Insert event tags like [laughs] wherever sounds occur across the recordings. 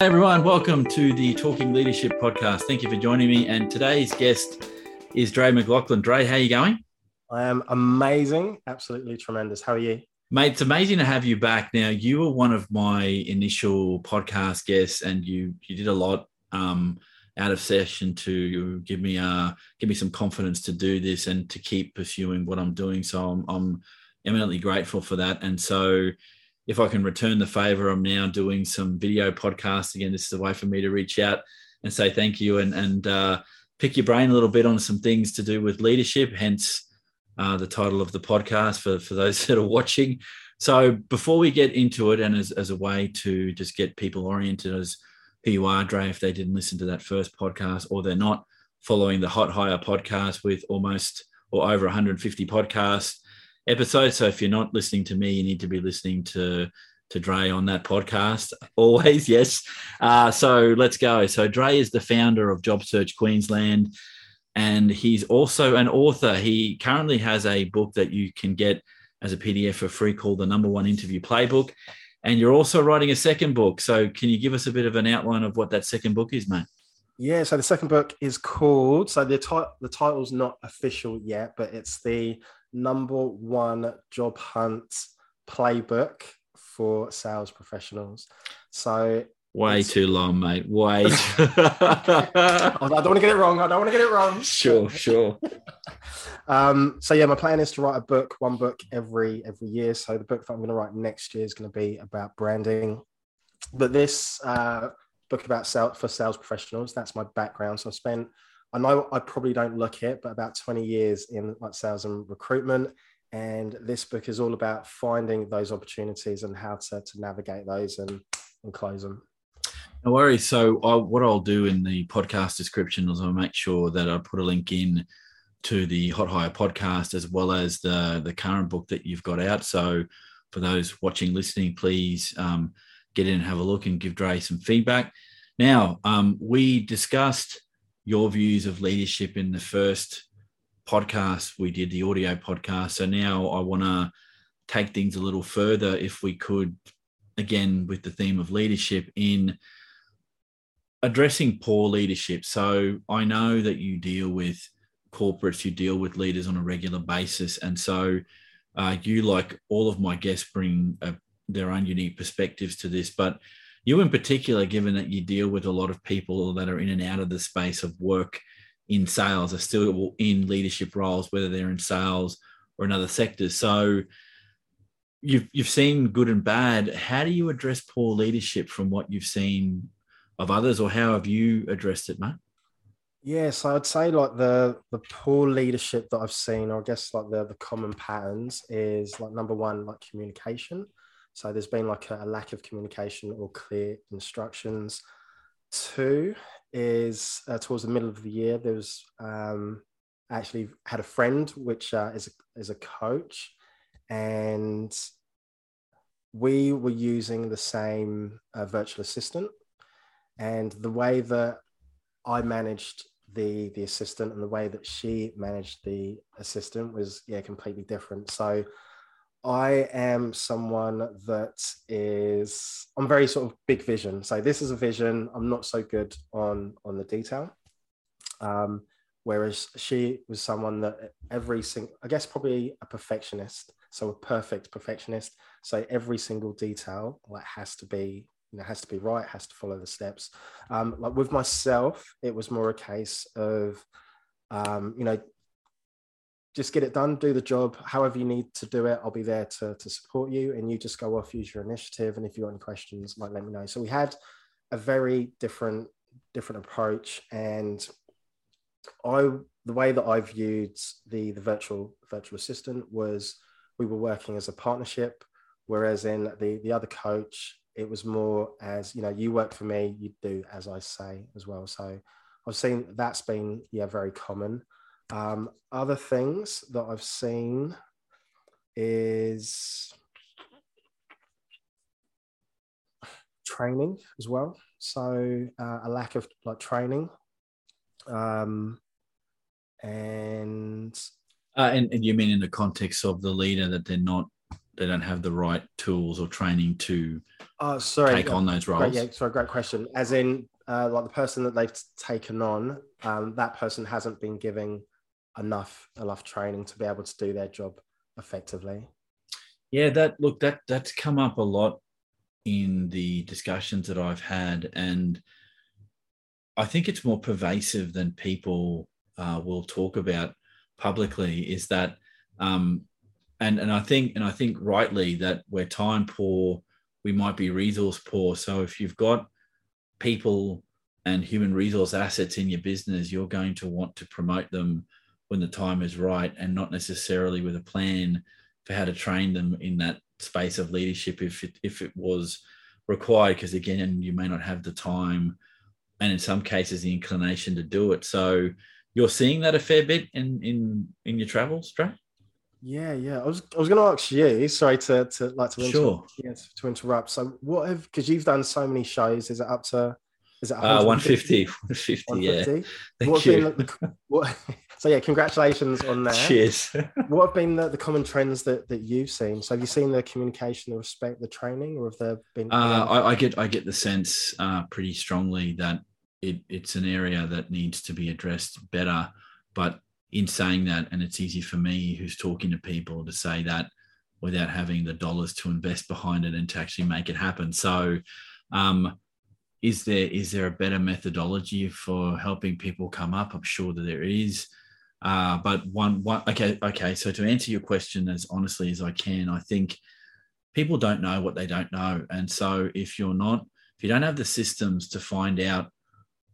Hey everyone, welcome to the Talking Leadership podcast. Thank you for joining me. And today's guest is Dre McLaughlin. Dre, how are you going? I am amazing, absolutely tremendous. How are you? Mate, it's amazing to have you back. Now, you were one of my initial podcast guests, and you you did a lot um, out of session to give me uh give me some confidence to do this and to keep pursuing what I'm doing. So I'm, I'm eminently grateful for that. And so if I can return the favor, I'm now doing some video podcasts again. This is a way for me to reach out and say thank you and and uh, pick your brain a little bit on some things to do with leadership. Hence uh, the title of the podcast for for those [laughs] that are watching. So before we get into it, and as as a way to just get people oriented as who you are, Dre, if they didn't listen to that first podcast or they're not following the Hot Hire podcast with almost or over 150 podcasts episode. So if you're not listening to me, you need to be listening to to Dre on that podcast. [laughs] Always, yes. Uh, so let's go. So Dre is the founder of Job Search Queensland, and he's also an author. He currently has a book that you can get as a PDF for free called The Number One Interview Playbook. And you're also writing a second book. So can you give us a bit of an outline of what that second book is, mate? Yeah, so the second book is called. So the ti- the title's not official yet, but it's the number one job hunt playbook for sales professionals. So way too long, mate. Way. [laughs] [laughs] I don't want to get it wrong. I don't want to get it wrong. Sure, sure. [laughs] um, so yeah, my plan is to write a book, one book every every year. So the book that I'm going to write next year is going to be about branding. But this uh, book about sales for sales professionals, that's my background. So I spent I know I probably don't look it, but about 20 years in like sales and recruitment. And this book is all about finding those opportunities and how to, to navigate those and, and close them. No worries. So, I, what I'll do in the podcast description is I'll make sure that I put a link in to the Hot Hire podcast as well as the the current book that you've got out. So, for those watching, listening, please um, get in and have a look and give Dre some feedback. Now, um, we discussed your views of leadership in the first podcast we did, the audio podcast. So now I want to take things a little further, if we could, again, with the theme of leadership in addressing poor leadership. So I know that you deal with corporates, you deal with leaders on a regular basis. And so uh, you, like all of my guests, bring a, their own unique perspectives to this. But you in particular, given that you deal with a lot of people that are in and out of the space of work in sales, are still in leadership roles, whether they're in sales or in other sectors. So you've you've seen good and bad. How do you address poor leadership from what you've seen of others, or how have you addressed it, Matt? Yes, I'd say like the the poor leadership that I've seen, or I guess like the the common patterns is like number one, like communication. So there's been like a, a lack of communication or clear instructions. Two is uh, towards the middle of the year, there was um, actually had a friend which uh, is, a, is a coach, and we were using the same uh, virtual assistant. And the way that I managed the the assistant and the way that she managed the assistant was yeah completely different. So I am someone that is I'm very sort of big vision. So this is a vision. I'm not so good on on the detail. Um, whereas she was someone that every single I guess probably a perfectionist. So a perfect perfectionist. So every single detail like has to be you know has to be right, has to follow the steps. Um, like with myself, it was more a case of um, you know just get it done, do the job, however you need to do it. I'll be there to, to support you. And you just go off, use your initiative. And if you got any questions, like let me know. So we had a very different, different approach. And I the way that I viewed the the virtual virtual assistant was we were working as a partnership, whereas in the the other coach, it was more as you know, you work for me, you do as I say as well. So I've seen that's been yeah very common. Um, other things that I've seen is training as well. So uh, a lack of like training, um, and uh, and, and you mean in the context of the leader that they're not they don't have the right tools or training to oh, sorry, take on those roles? Great, yeah, sorry, great question. As in, uh, like the person that they've taken on, um, that person hasn't been giving enough enough training to be able to do their job effectively. Yeah, that look that that's come up a lot in the discussions that I've had, and I think it's more pervasive than people uh, will talk about publicly. Is that um, and and I think and I think rightly that we're time poor, we might be resource poor. So if you've got people and human resource assets in your business, you're going to want to promote them when the time is right, and not necessarily with a plan for how to train them in that space of leadership if it, if it was required. Because again, you may not have the time, and in some cases, the inclination to do it. So you're seeing that a fair bit in in in your travels, Dre? Yeah, yeah. I was I was going to ask you. Sorry to to like to sure. yeah, to interrupt. So what have because you've done so many shows? Is it up to is it uh, 150? 150, 150? yeah. Thank what you. The, what, so yeah, congratulations on that. Cheers. [laughs] what have been the, the, common trends that, that you've seen? So have you seen the communication, the respect, the training, or have there been? Uh, I, I, get I get the sense uh, pretty strongly that it, it's an area that needs to be addressed better. But in saying that, and it's easy for me who's talking to people to say that without having the dollars to invest behind it and to actually make it happen. So, um, is there is there a better methodology for helping people come up? I'm sure that there is. Uh, but one one okay okay. So to answer your question as honestly as I can, I think people don't know what they don't know, and so if you're not if you don't have the systems to find out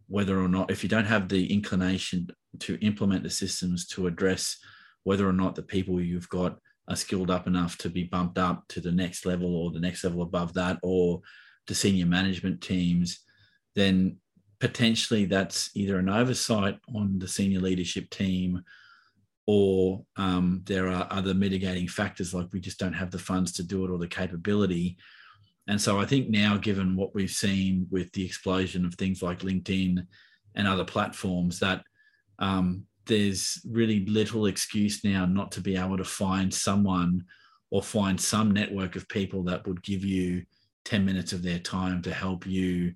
whether or not if you don't have the inclination to implement the systems to address whether or not the people you've got are skilled up enough to be bumped up to the next level or the next level above that or to senior management teams then potentially that's either an oversight on the senior leadership team or um, there are other mitigating factors like we just don't have the funds to do it or the capability. And so I think now, given what we've seen with the explosion of things like LinkedIn and other platforms, that um, there's really little excuse now not to be able to find someone or find some network of people that would give you 10 minutes of their time to help you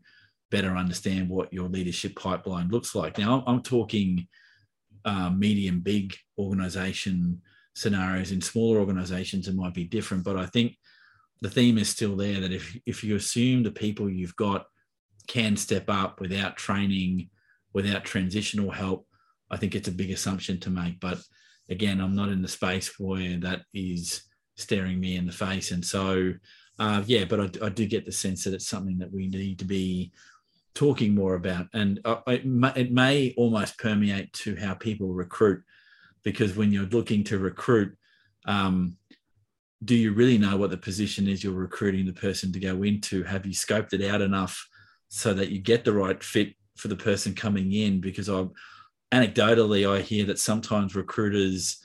better understand what your leadership pipeline looks like. Now, I'm talking uh, medium, big organization scenarios. In smaller organizations, it might be different, but I think the theme is still there that if if you assume the people you've got can step up without training, without transitional help, I think it's a big assumption to make. But again, I'm not in the space where that is staring me in the face, and so uh, yeah. But I, I, do get the sense that it's something that we need to be talking more about, and uh, it, may, it may almost permeate to how people recruit, because when you're looking to recruit. Um, do you really know what the position is you're recruiting the person to go into? Have you scoped it out enough so that you get the right fit for the person coming in? Because I, anecdotally, I hear that sometimes recruiters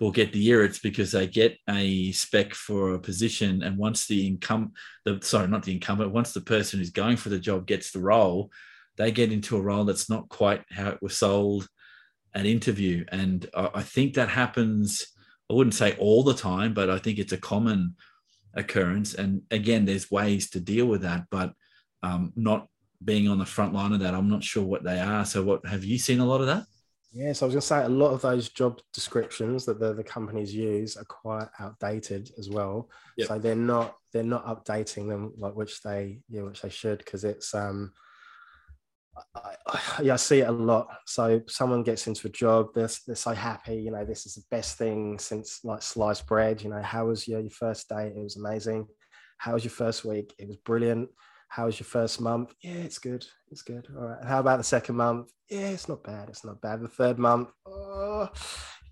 will get the ear. It's because they get a spec for a position, and once the income, the sorry, not the incumbent, once the person who's going for the job gets the role, they get into a role that's not quite how it was sold at interview, and I, I think that happens I wouldn't say all the time, but I think it's a common occurrence. And again, there's ways to deal with that, but um, not being on the front line of that, I'm not sure what they are. So, what have you seen a lot of that? Yes, I was going to say a lot of those job descriptions that the, the companies use are quite outdated as well. Yep. So they're not they're not updating them like which they yeah which they should because it's um I, I, yeah, I see it a lot. So someone gets into a job, they're, they're so happy, you know, this is the best thing since like sliced bread. You know, how was your, your first day? It was amazing. How was your first week? It was brilliant. How was your first month? Yeah, it's good. It's good. All right. How about the second month? Yeah, it's not bad. It's not bad. The third month, oh,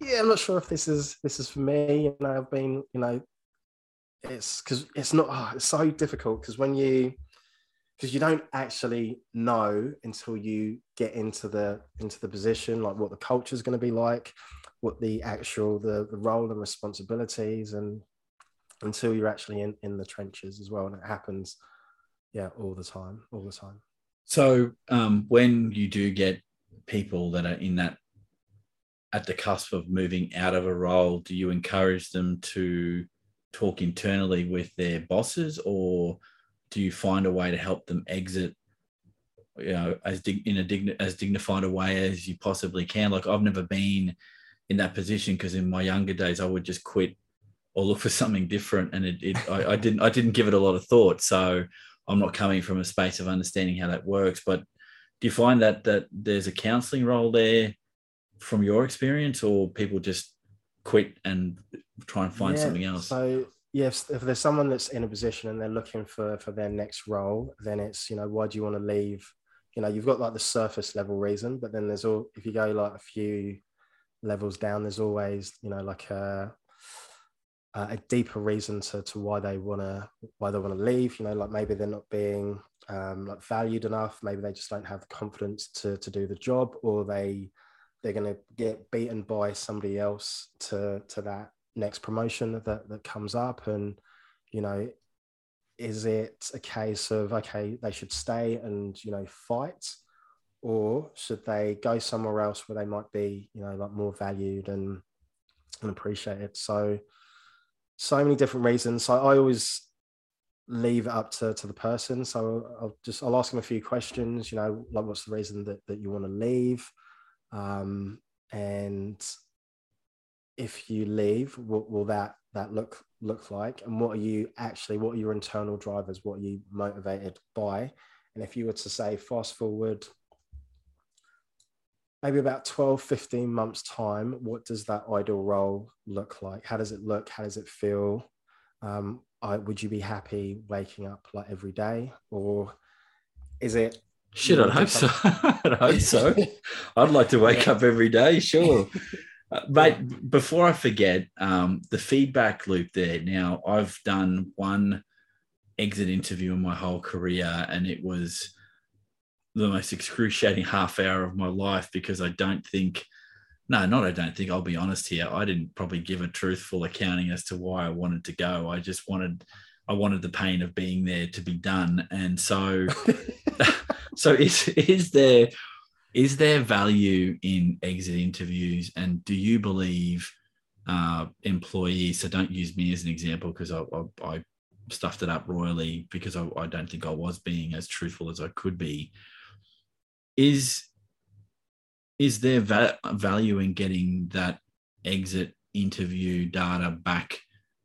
yeah, I'm not sure if this is this is for me. You know, I've been, you know, it's because it's not. Oh, it's so difficult because when you because you don't actually know until you get into the into the position like what the culture is going to be like what the actual the, the role and responsibilities and until you're actually in in the trenches as well and it happens yeah all the time all the time so um, when you do get people that are in that at the cusp of moving out of a role do you encourage them to talk internally with their bosses, or do you find a way to help them exit? You know, as dig- in a digni- as dignified a way as you possibly can. Like I've never been in that position because in my younger days I would just quit or look for something different, and it, it I, I didn't I didn't give it a lot of thought. So I'm not coming from a space of understanding how that works, but do you find that that there's a counseling role there from your experience or people just quit and try and find Yeah, something else So yes, if there's someone that's in a position and they're looking for for their next role, then it's you know why do you want to leave? You know, you've got like the surface level reason, but then there's all if you go like a few levels down, there's always you know like a a deeper reason to, to why they want to why they want to leave. You know, like maybe they're not being um, like valued enough. Maybe they just don't have the confidence to to do the job, or they they're going to get beaten by somebody else to to that next promotion that that comes up and you know is it a case of okay they should stay and you know fight or should they go somewhere else where they might be you know like more valued and and appreciated so so many different reasons. So i always leave it up to, to the person. So i'll just i'll ask them a few questions you know like what's the reason that, that you want to leave? Um, and if you leave what will that that look look like? And what are you actually what are your internal drivers? What are you motivated by? And if you were to say fast forward maybe about 12 15 months time what does that ideal role look like how does it look how does it feel um, I, would you be happy waking up like every day or is it Shit, I'd hope so. [laughs] I'd hope so. [laughs] I'd like to wake up every day, sure. But [laughs] mate, before I forget, um, the feedback loop there. Now, I've done one exit interview in my whole career, and it was the most excruciating half hour of my life because I don't think, no, not I don't think, I'll be honest here. I didn't probably give a truthful accounting as to why I wanted to go. I just wanted, I wanted the pain of being there to be done. And so, [laughs] so is is there is there value in exit interviews and do you believe uh, employees so don't use me as an example because I, I, I, stuffed it up royally because I, I don't think i was being as truthful as i could be is is there va- value in getting that exit interview data back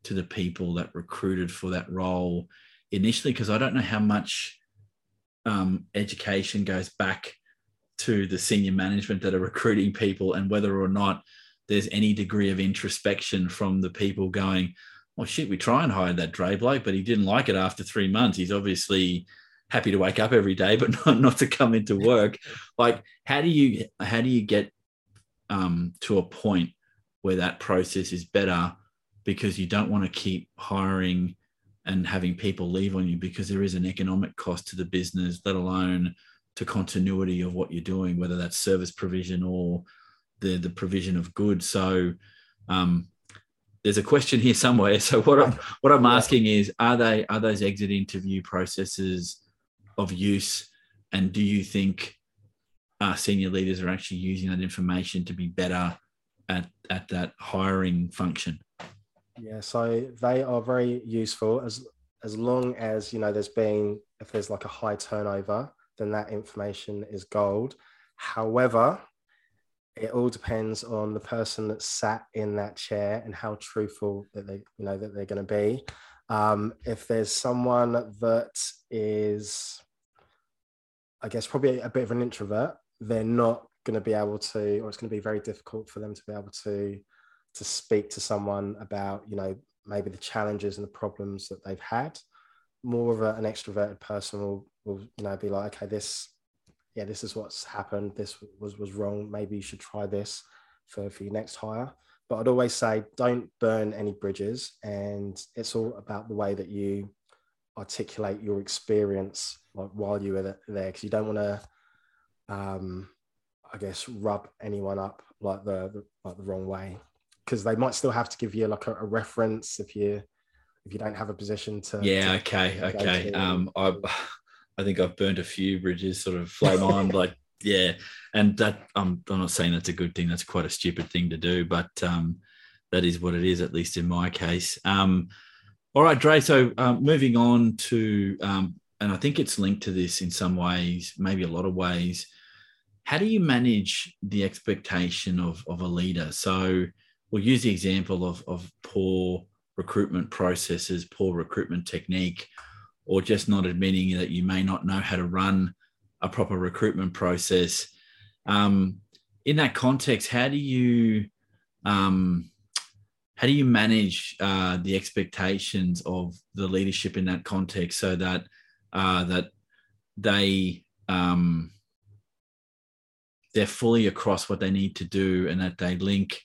to the people that recruited for that role initially because i don't know how much um, education goes back to the senior management that are recruiting people and whether or not there's any degree of introspection from the people going, well, shit, we try and hire that Dre bloke, but he didn't like it after three months. He's obviously happy to wake up every day, but [laughs] not, not to come into work. like, how do you how do you get um, to a point where that process is better because you don't want to keep hiring and having people leave on you because there is an economic cost to the business, let alone to continuity of what you're doing, whether that's service provision or the the provision of goods. So um, there's a question here somewhere. [laughs] So what I'm, what I'm asking is, are they are those exit interview processes of use, and do you think uh, senior leaders are actually using that information to be better at at that hiring function? Yeah, so they are very useful as as long as you know there's been if there's like a high turnover, then that information is gold. However, it all depends on the person that sat in that chair and how truthful that they you know that they're going to be. Um, if there's someone that is, I guess, probably a bit of an introvert, they're not going to be able to, or it's going to be very difficult for them to be able to to speak to someone about you know maybe the challenges and the problems that they've had. More of a, an extroverted person will, will you know be like okay this yeah this is what's happened. This was was wrong. Maybe you should try this for for your next hire but i'd always say don't burn any bridges and it's all about the way that you articulate your experience like while you were there because you don't want to um i guess rub anyone up like the, the like the wrong way because they might still have to give you like a, a, reference if you if you don't have a position to. Yeah. to, okay. To okay. Um, I [sighs] I think I've burned a few bridges, sort of flame [laughs] on, like yeah, and that I'm I'm not saying that's a good thing. That's quite a stupid thing to do, but um, that is what it is, at least in my case. Um, All right, Dre. So um, moving on to, um, and I think it's linked to this in some ways, maybe a lot of ways. How do you manage the expectation of, of a leader? So we'll use the example of, of poor recruitment processes, poor recruitment technique, or just not admitting that you may not know how to run a proper recruitment process. Um, in that context, how do you um, how do you manage uh, the expectations of the leadership in that context so that uh, that they um, they're fully across what they need to do and that they link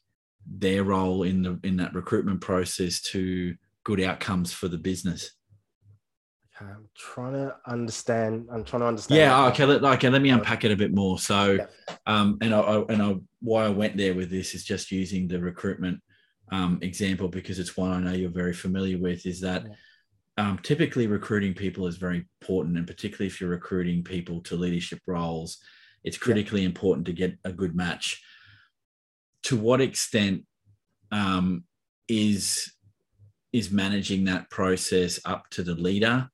their role in the in that recruitment process to good outcomes for the business i'm trying to understand i'm trying to understand yeah okay let, okay let me unpack it a bit more. So yeah. um and I, I, and I why i went there with this is just using the recruitment um, example because it's one i know you're very familiar with is that um, typically recruiting people is very important and particularly if you're recruiting people to leadership roles it's critically yeah. important to get a good match. To what extent um, is is managing that process up to the leader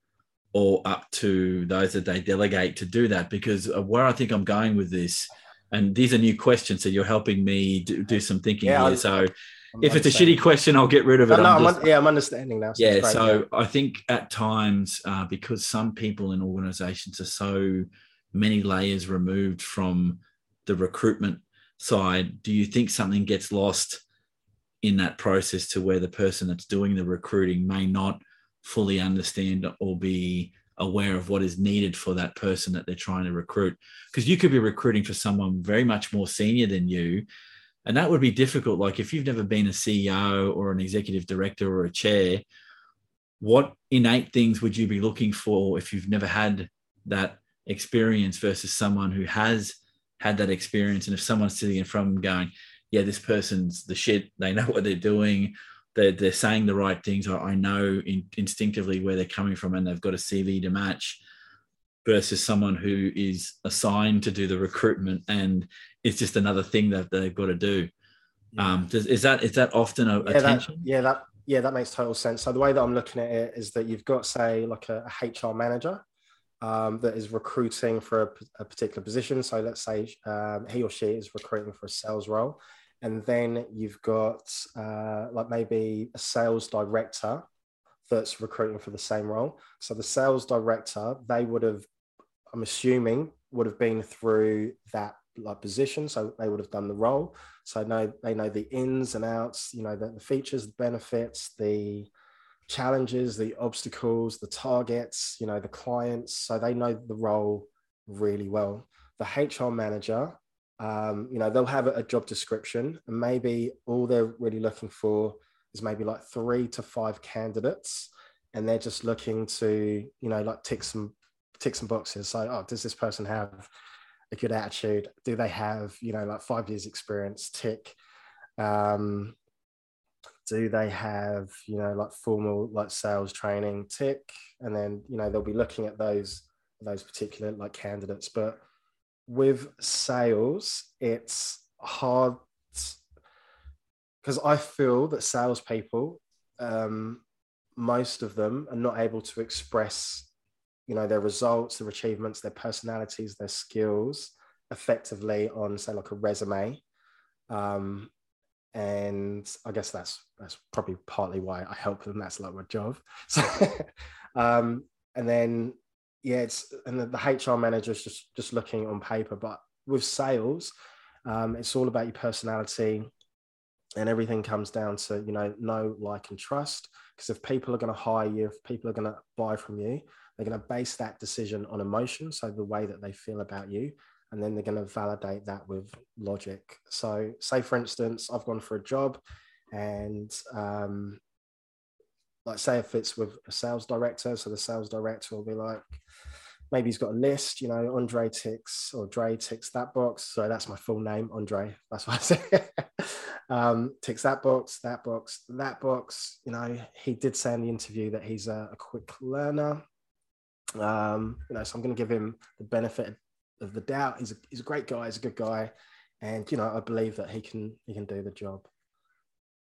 or up to those that they delegate to do that because where i think i'm going with this and these are new questions so you're helping me do, do some thinking yeah, here so I'm if it's a shitty question i'll get rid of it no, no, I'm just, yeah i'm understanding now so yeah so yeah. i think at times uh, because some people in organizations are so many layers removed from the recruitment side, do you think something gets lost in that process to where the person that's doing the recruiting may not fully understand or be aware of what is needed for that person that they're trying to recruit? Because you could be recruiting for someone very much more senior than you. And that would be difficult. Like if you've never been a CEO or an executive director or a chair, what innate things would you be looking for if you've never had that experience versus someone who has had that experience. And if someone's sitting in front of them going, yeah, this person's the shit, they know what they're doing, they're, they're saying the right things, or I know in, instinctively where they're coming from and they've got a CV to match versus someone who is assigned to do the recruitment and it's just another thing that they've got to do. Um, does, is that is that often a, yeah, that, yeah, that yeah, that makes total sense. So the way that I'm looking at it is that you've got, say, like a, a HR manager um, that is recruiting for a, a, particular position. So let's say um, he or she is recruiting for a sales role. And then you've got uh, like maybe a sales director that's recruiting for the same role. So the sales director, they would have, I'm assuming, would have been through that like position. So they would have done the role. So know they know the ins and outs, you know, the, the features, the benefits, the challenges, the obstacles, the targets, you know, the clients. So they know the role really well. The HR manager, um, you know, they'll have a job description and maybe all they're really looking for is maybe like three to five candidates. And they're just looking to, you know, like tick some tick some boxes. So, oh, does this person have a good attitude? Do they have, you know, like five years experience? Tick. Um, do they have you know like formal like sales training tick and then you know they'll be looking at those those particular like candidates but with sales it's hard because i feel that salespeople um, most of them are not able to express you know their results their achievements their personalities their skills effectively on say like a resume um, and I guess that's that's probably partly why I help them. That's like my job. [laughs] So, um, and then yeah, it's and the, the HR manager is just just looking on paper, but with sales, um, it's all about your personality, and everything comes down to you know know, like, and trust. Because if people are going to hire you, if people are going to buy from you, they're going to base that decision on emotion, so the way that they feel about you, and then they're going to validate that with logic. So, say for instance, I've gone for a job, and um, like say if it's with a sales director, so the sales director will be like, maybe he's got a list, you know, Andre ticks or Dre ticks that box. So that's my full name, Andre. [laughs] That's what I say. um, ticks that box, that box, that box. You know, he did say in the interview that he's a, a quick learner. Um, you know, so I'm going to give him the benefit of the doubt. He's a, he's a great guy. He's a good guy, and you know I believe that he can he can do the job.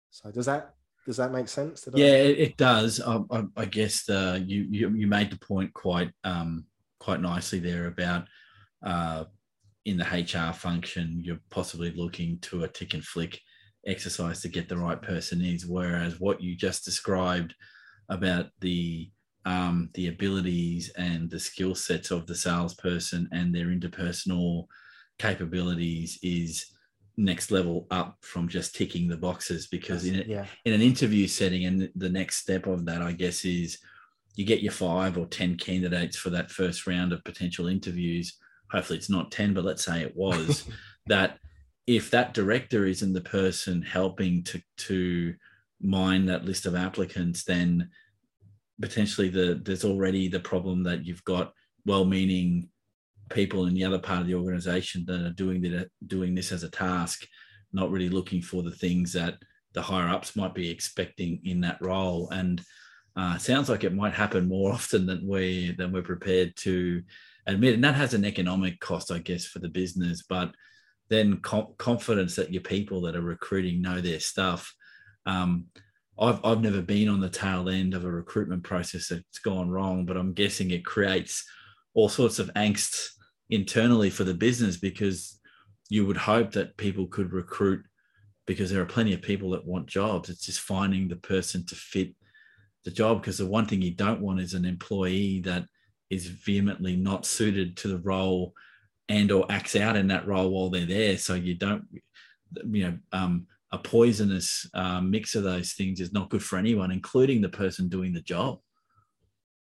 So does that Does that make sense? Did yeah, I... it, does. I, I, I guess the, you, you you made the point quite um, quite nicely there about uh, in the HR function, you're possibly looking to a tick and flick exercise to get the right person is. Whereas what you just described about the um, the abilities and the skill sets of the salesperson and their interpersonal capabilities is next level up from just ticking the boxes because in, a, yeah. in an interview setting and the next step of that i guess is you get your five or ten candidates for that first round of potential interviews hopefully it's not 10 but let's say it was [laughs] that if that director isn't the person helping to to mine that list of applicants then potentially the there's already the problem that you've got well-meaning people in the other part of the organization that are doing that doing this as a task not really looking for the things that the higher ups might be expecting in that role. And uh, sounds like it might happen more [laughs] often than we than we're prepared to admit. And that has an economic cost i guess for the business. But then com- confidence that your people that are recruiting know their stuff. Um, I've, I've never been on the tail end of a recruitment process that's gone wrong but i'm guessing it creates all sorts of angst internally for the business because you would hope that people could recruit because there are plenty of people that want jobs. It's just finding the person to fit the job because the one thing you don't want is an employee that is vehemently not suited to the role and or acts out in that role while they're there. So you don't you know um, a poisonous uh, mix of those things is not good for anyone including the person doing the job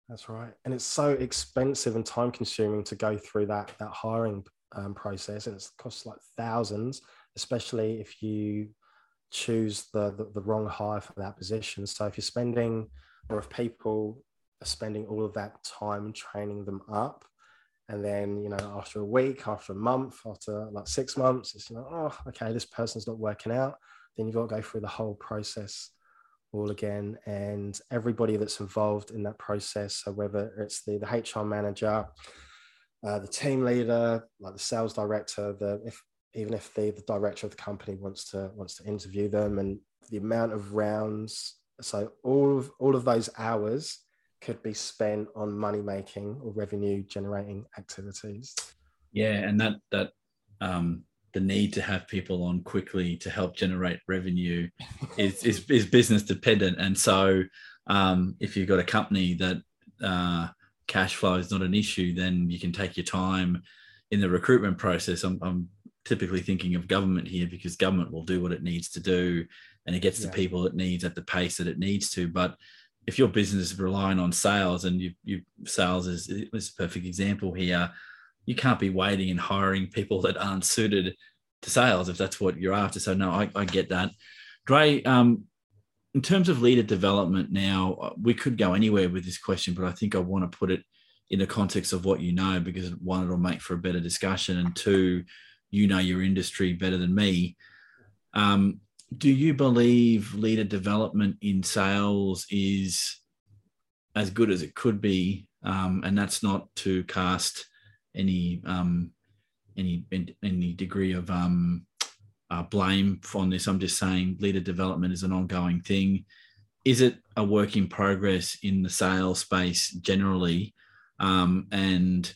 that's right. And it's so expensive and time consuming to go through that that hiring um, process and it costs like thousands especially if you choose the, the, the wrong hire for that position. So if you're spending or if people are spending all of that time training them up and then you know after a week after a month after like six months it's know oh okay this person's not working out then you've got to go through the whole process all again and everybody that's involved in that process so whether it's the, the hr manager uh, the team leader like the sales director the if even if the, the director of the company wants to wants to interview them and the amount of rounds so all of all of those hours could be spent on money making or revenue generating activities. Yeah, and that that um, the need to have people on quickly to help generate revenue is, is, is business dependent. And so, um, if you've got a company that uh, cash flow is not an issue, then you can take your time in the recruitment process. I'm, I'm, typically thinking of government here because government will do what it needs to do and it gets yeah. the people it needs at the pace that it needs to. But if your business is relying on sales and you, you sales is, is a perfect example here, you can't be waiting and hiring people that aren't suited to sales if that's what you're after. So no, I, I get that. Dre, um, in terms of leader development now, uh, we could go anywhere with this question, but I think I want to put it in the context of what you know, because one, it'll make for a better discussion, and two, you know your industry better than me. Um, do you believe leader development in sales is as good as it could be? Um, and that's not to cast any um, any any degree of um, uh, blame on this. I'm just saying leader development is an ongoing thing. Is it a work in progress in the sales space generally? Um, and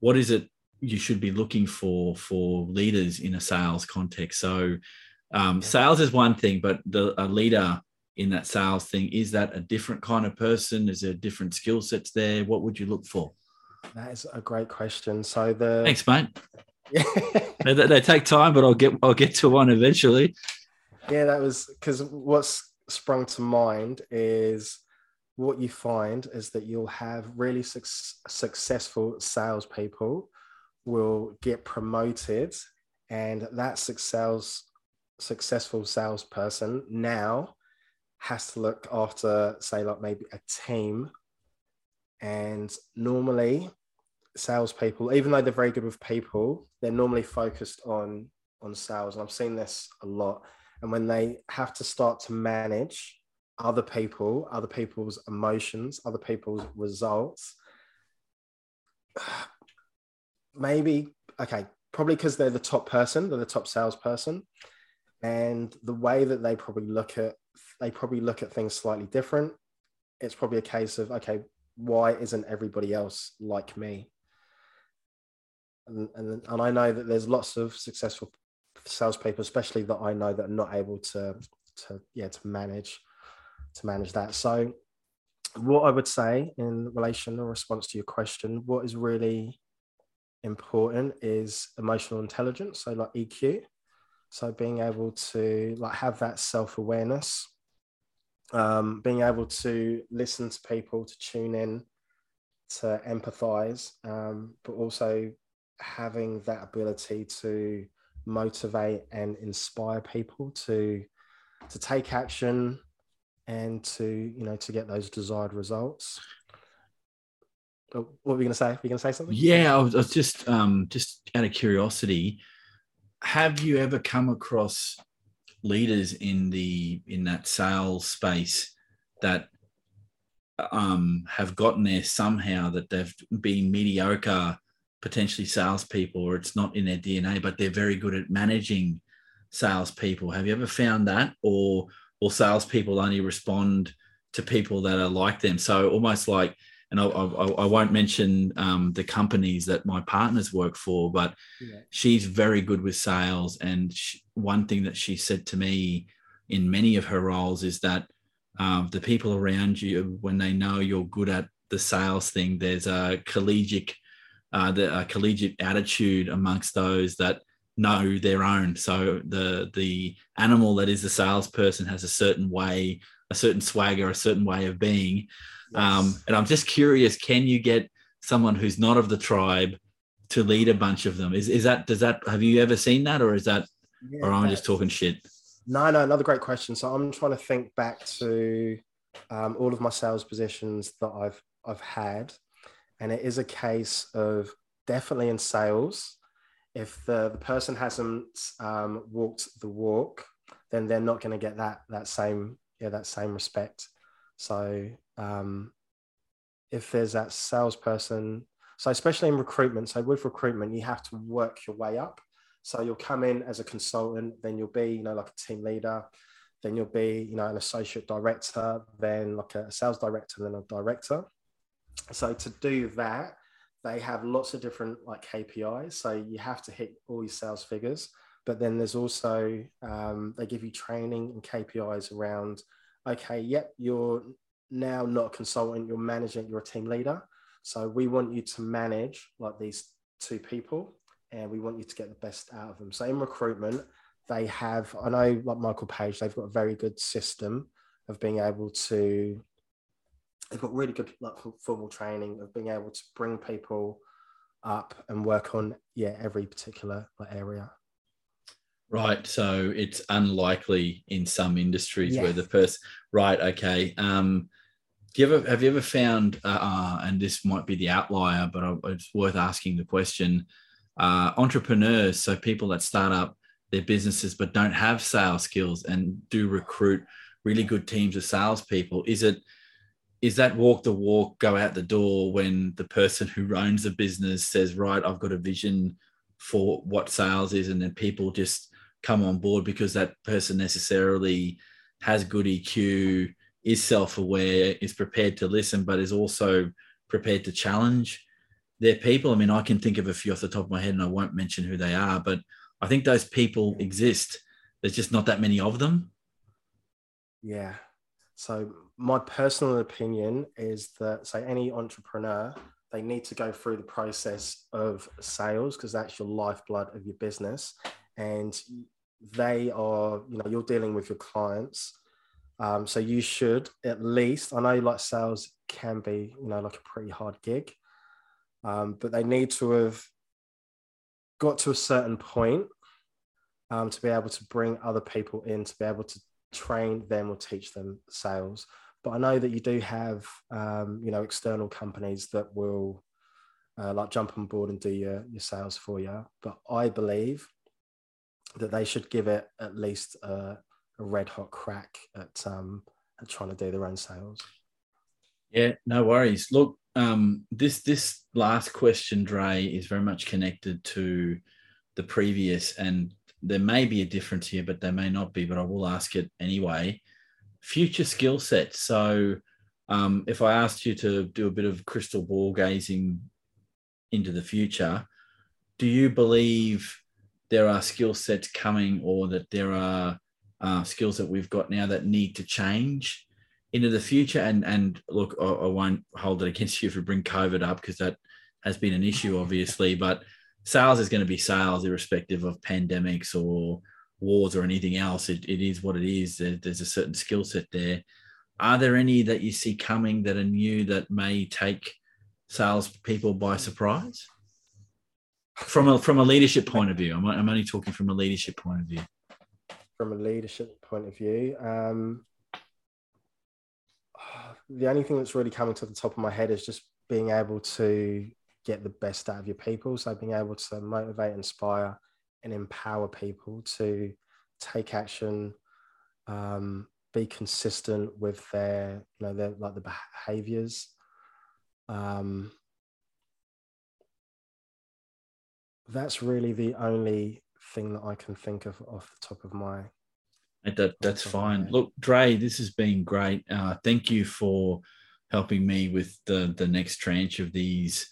what is it you should be looking for for leaders in a sales context? So um, sales is one thing, but the a leader in that sales thing is that a different kind of person? Is there different skill sets there? What would you look for? That is a great question. So the thanks, mate. [laughs] they, they take time, but I'll get I'll get to one eventually. Yeah, that was because what's sprung to mind is what you find is that you'll have really su- successful salespeople will get promoted, and that success successful salesperson now has to look after, say, like maybe a team. And normally, salespeople, even though they're very good with people, they're normally focused on on sales. And I've seen this a lot. And when they have to start to manage other people, other people's emotions, other people's results, [sighs] maybe okay, probably because they're the top person, they're the top salesperson and the way that they probably look at they probably look at things slightly different. It's probably a case of okay, why isn't everybody else like me? And, and, and I know that there's lots of successful salespeople, especially that I know that are not able to to yeah to manage to manage that. So what I would say in relation or response to your question, what is really important is emotional intelligence, so like EQ. So being able to like have that self-awareness, um, being able to listen to people, to tune in, to empathize, um, but also having that ability to motivate and inspire people to to take action and to you know to get those desired results. Oh, what were we going to say? Were you going to say something? Yeah I was just um just out of curiosity have you ever come across leaders in the in that sales space that um have gotten there somehow that they've been mediocre potentially salespeople or it's not in their DNA, but they're very good at managing salespeople. Have you ever found that, or or salespeople only respond to people that are like them? So almost like, and I, I, I won't mention um, the companies that my partners work for, but yeah. she's very good with sales. And she, one thing that she said to me in many of her roles is that um, the people around you, when they know you're good at the sales thing, there's a collegiate uh, the uh, collegiate attitude amongst those that know their own. So the the animal that is the salesperson has a certain way, a certain swagger, a certain way of being. Yes. Um, and I'm just curious, can you get someone who's not of the tribe to lead a bunch of them? Is is that does that have you ever seen that, or is that, yeah, or am I just talking shit? No, no, another great question. So I'm trying to think back to um, all of my sales positions that I've I've had and it is a case of definitely in sales, if the, the person hasn't um, walked the walk, then they're not going to get that that same yeah that same respect. So um, if there's that salesperson, so especially in recruitment, so with recruitment, you have to work your way up. So you'll come in as a consultant, then you'll be you know like a team leader, then you'll be you know an associate director, then like a sales director, then a director. So to do that, they have lots of different like KPIs. So you have to hit all your sales figures. But then there's also um, they give you training and KPIs around. Okay, yep, you're now not a consultant. You're managing. You're a team leader. So we want you to manage like these two people, and we want you to get the best out of them. So in recruitment, they have. I know like Michael Page, they've got a very good system of being able to they've got really good like formal training of being able to bring people up and work on yeah every particular area right so it's unlikely in some industries where the person right okay um do you ever have you ever found uh, uh and this might be the outlier but it's worth asking the question uh entrepreneurs so people that start up their businesses but don't have sales skills and do recruit really good teams of salespeople is it is that walk the walk, go out the door when the person who owns the business says, right, I've got a vision for what sales is, and then people just come on board because that person necessarily has good EQ, is self aware, is prepared to listen, but is also prepared to challenge their people. I mean, I can think of a few off the top of my head, and I won't mention who they are, but I think those people exist. There's just not that many of them. Yeah, so my personal opinion is that say any entrepreneur they need to go through the process of sales because that's your lifeblood of your business and they are you know you're dealing with your clients um, so you should at least i know like sales can be you know like a pretty hard gig um, but they need to have got to a certain point um, to be able to bring other people in to be able to train them or teach them sales. But I know that you do have, um, you know, external companies that will uh, like jump on board and do your, your sales for you. But I believe that they should give it at least a, a red hot crack at, um, at trying to do their own sales. Yeah, no worries. Look, um, this this last question, Dre, is very much connected to the previous, and there may be a difference here, but there may not be. But I will ask it anyway. future skill sets. So, um, if I asked you to do a bit of crystal ball gazing into the future, do you believe there are skill sets coming or that there are uh, skills that we've got now that need to change into the future? And and look, I, I won't hold it against you if we bring COVID up because that has been an issue, obviously, but sales is going to be sales irrespective of pandemics or wars or anything else. It, it is what it is. There, there's a certain skill set there. Are there any that you see coming that are new that may take sales people by surprise? From a from a leadership point of view, I'm, I'm only talking from a leadership point of view. From a leadership point of view, um, the only thing that's really coming to the top of my head is just being able to get the best out of your people. So being able to motivate, inspire, and empower people to take action, um, be consistent with their, you know, their like the behaviors. Um, that's really the only thing that I can think of off the top of my. That that's fine. Look, Dre, this has been great. Uh, thank you for helping me with the the next tranche of these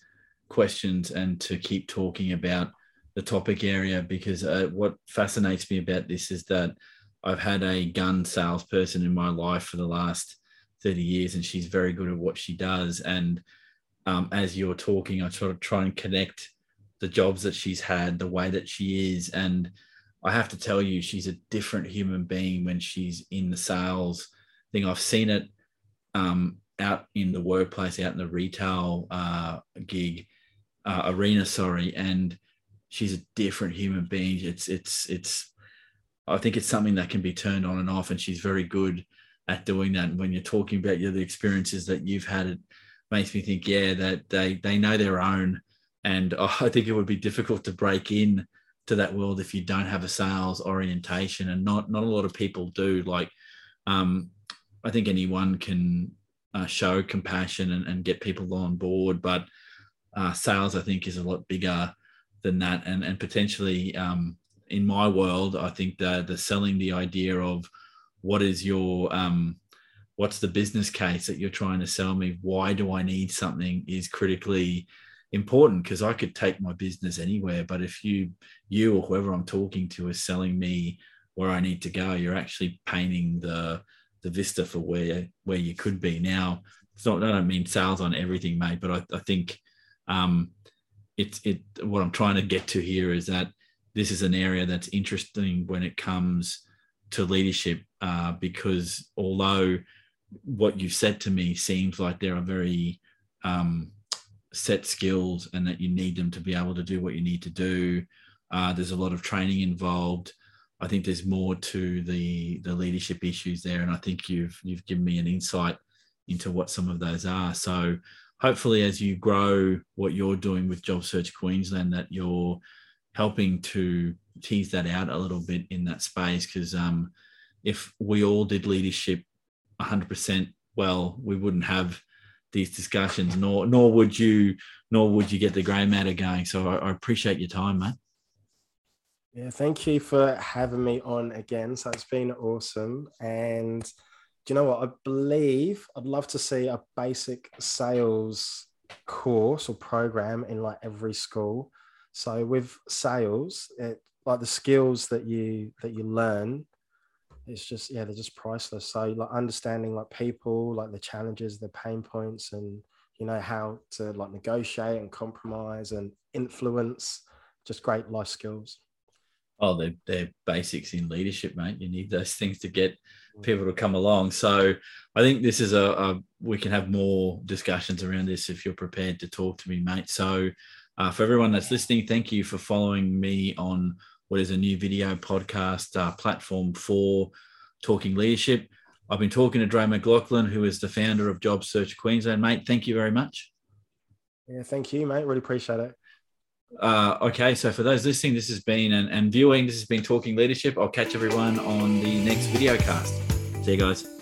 questions and to keep talking about the topic area because uh, what fascinates me about this is that I've had a gun salesperson in my life for the last 30 years and she's very good at what she does. And um, as you're talking, I sort of try and connect the jobs that she's had, the way that she is. And I have to tell you, she's a different human being when she's in the sales thing. I've seen it um, out in the workplace, out in the retail uh, gig uh, arena, sorry, and she's a different human being. It's it's it's. I think it's something that can be turned on and off, and she's very good at doing that. And when you're talking about your the experiences that you've had, it makes me think, yeah, that they they know their own, and [laughs] I think it would be difficult to break in to that world if you don't have a sales orientation, and not not a lot of people do. Like, um, I think anyone can uh, show compassion and, and get people on board, but uh, sales, I think, is a lot bigger than that, and and potentially um, in my world, I think the the selling the idea of what is your um, what's the business case that you're trying to sell me? Why do I need something? Is critically important because I could take my business anywhere, but if you you or whoever I'm talking to is selling me where I need to go, you're actually painting the the vista for where where you could be. Now, it's not I don't mean sales on everything, mate, but I, I think um, it's it. What I'm trying to get to here is that this is an area that's interesting when it comes to leadership, uh, because although what you've said to me seems like there are very um, set skills and that you need them to be able to do what you need to do. Uh, there's a lot of training involved. I think there's more to the the leadership issues there, and I think you've you've given me an insight into what some of those are. So hopefully as you grow what you're doing with job search queensland that you're helping to tease that out a little bit in that space because um, if we all did leadership 100% well we wouldn't have these discussions nor nor would you nor would you get the grey matter going so I, I appreciate your time mate yeah thank you for having me on again so it's been awesome and do you know what? I believe I'd love to see a basic sales course or program in like every school. So with sales, it like the skills that you that you learn, it's just yeah, they're just priceless. So like understanding like people, like the challenges, the pain points, and you know how to like negotiate and compromise and influence, just great life skills. Oh, they're, they're basics in leadership, mate. You need those things to get people to come along. So I think this is a, a, we can have more discussions around this if you're prepared to talk to me, mate. So uh, for everyone that's listening, thank you for following me on what is a new video podcast uh, platform for talking leadership. I've been talking to Dre McLaughlin, who is the founder of Job Search Queensland, mate. Thank you very much. Yeah, thank you, mate. Really appreciate it. Uh, okay, so for those listening, this has been and, and viewing, this has been Talking Leadership. I'll catch everyone on the next video cast. See you guys.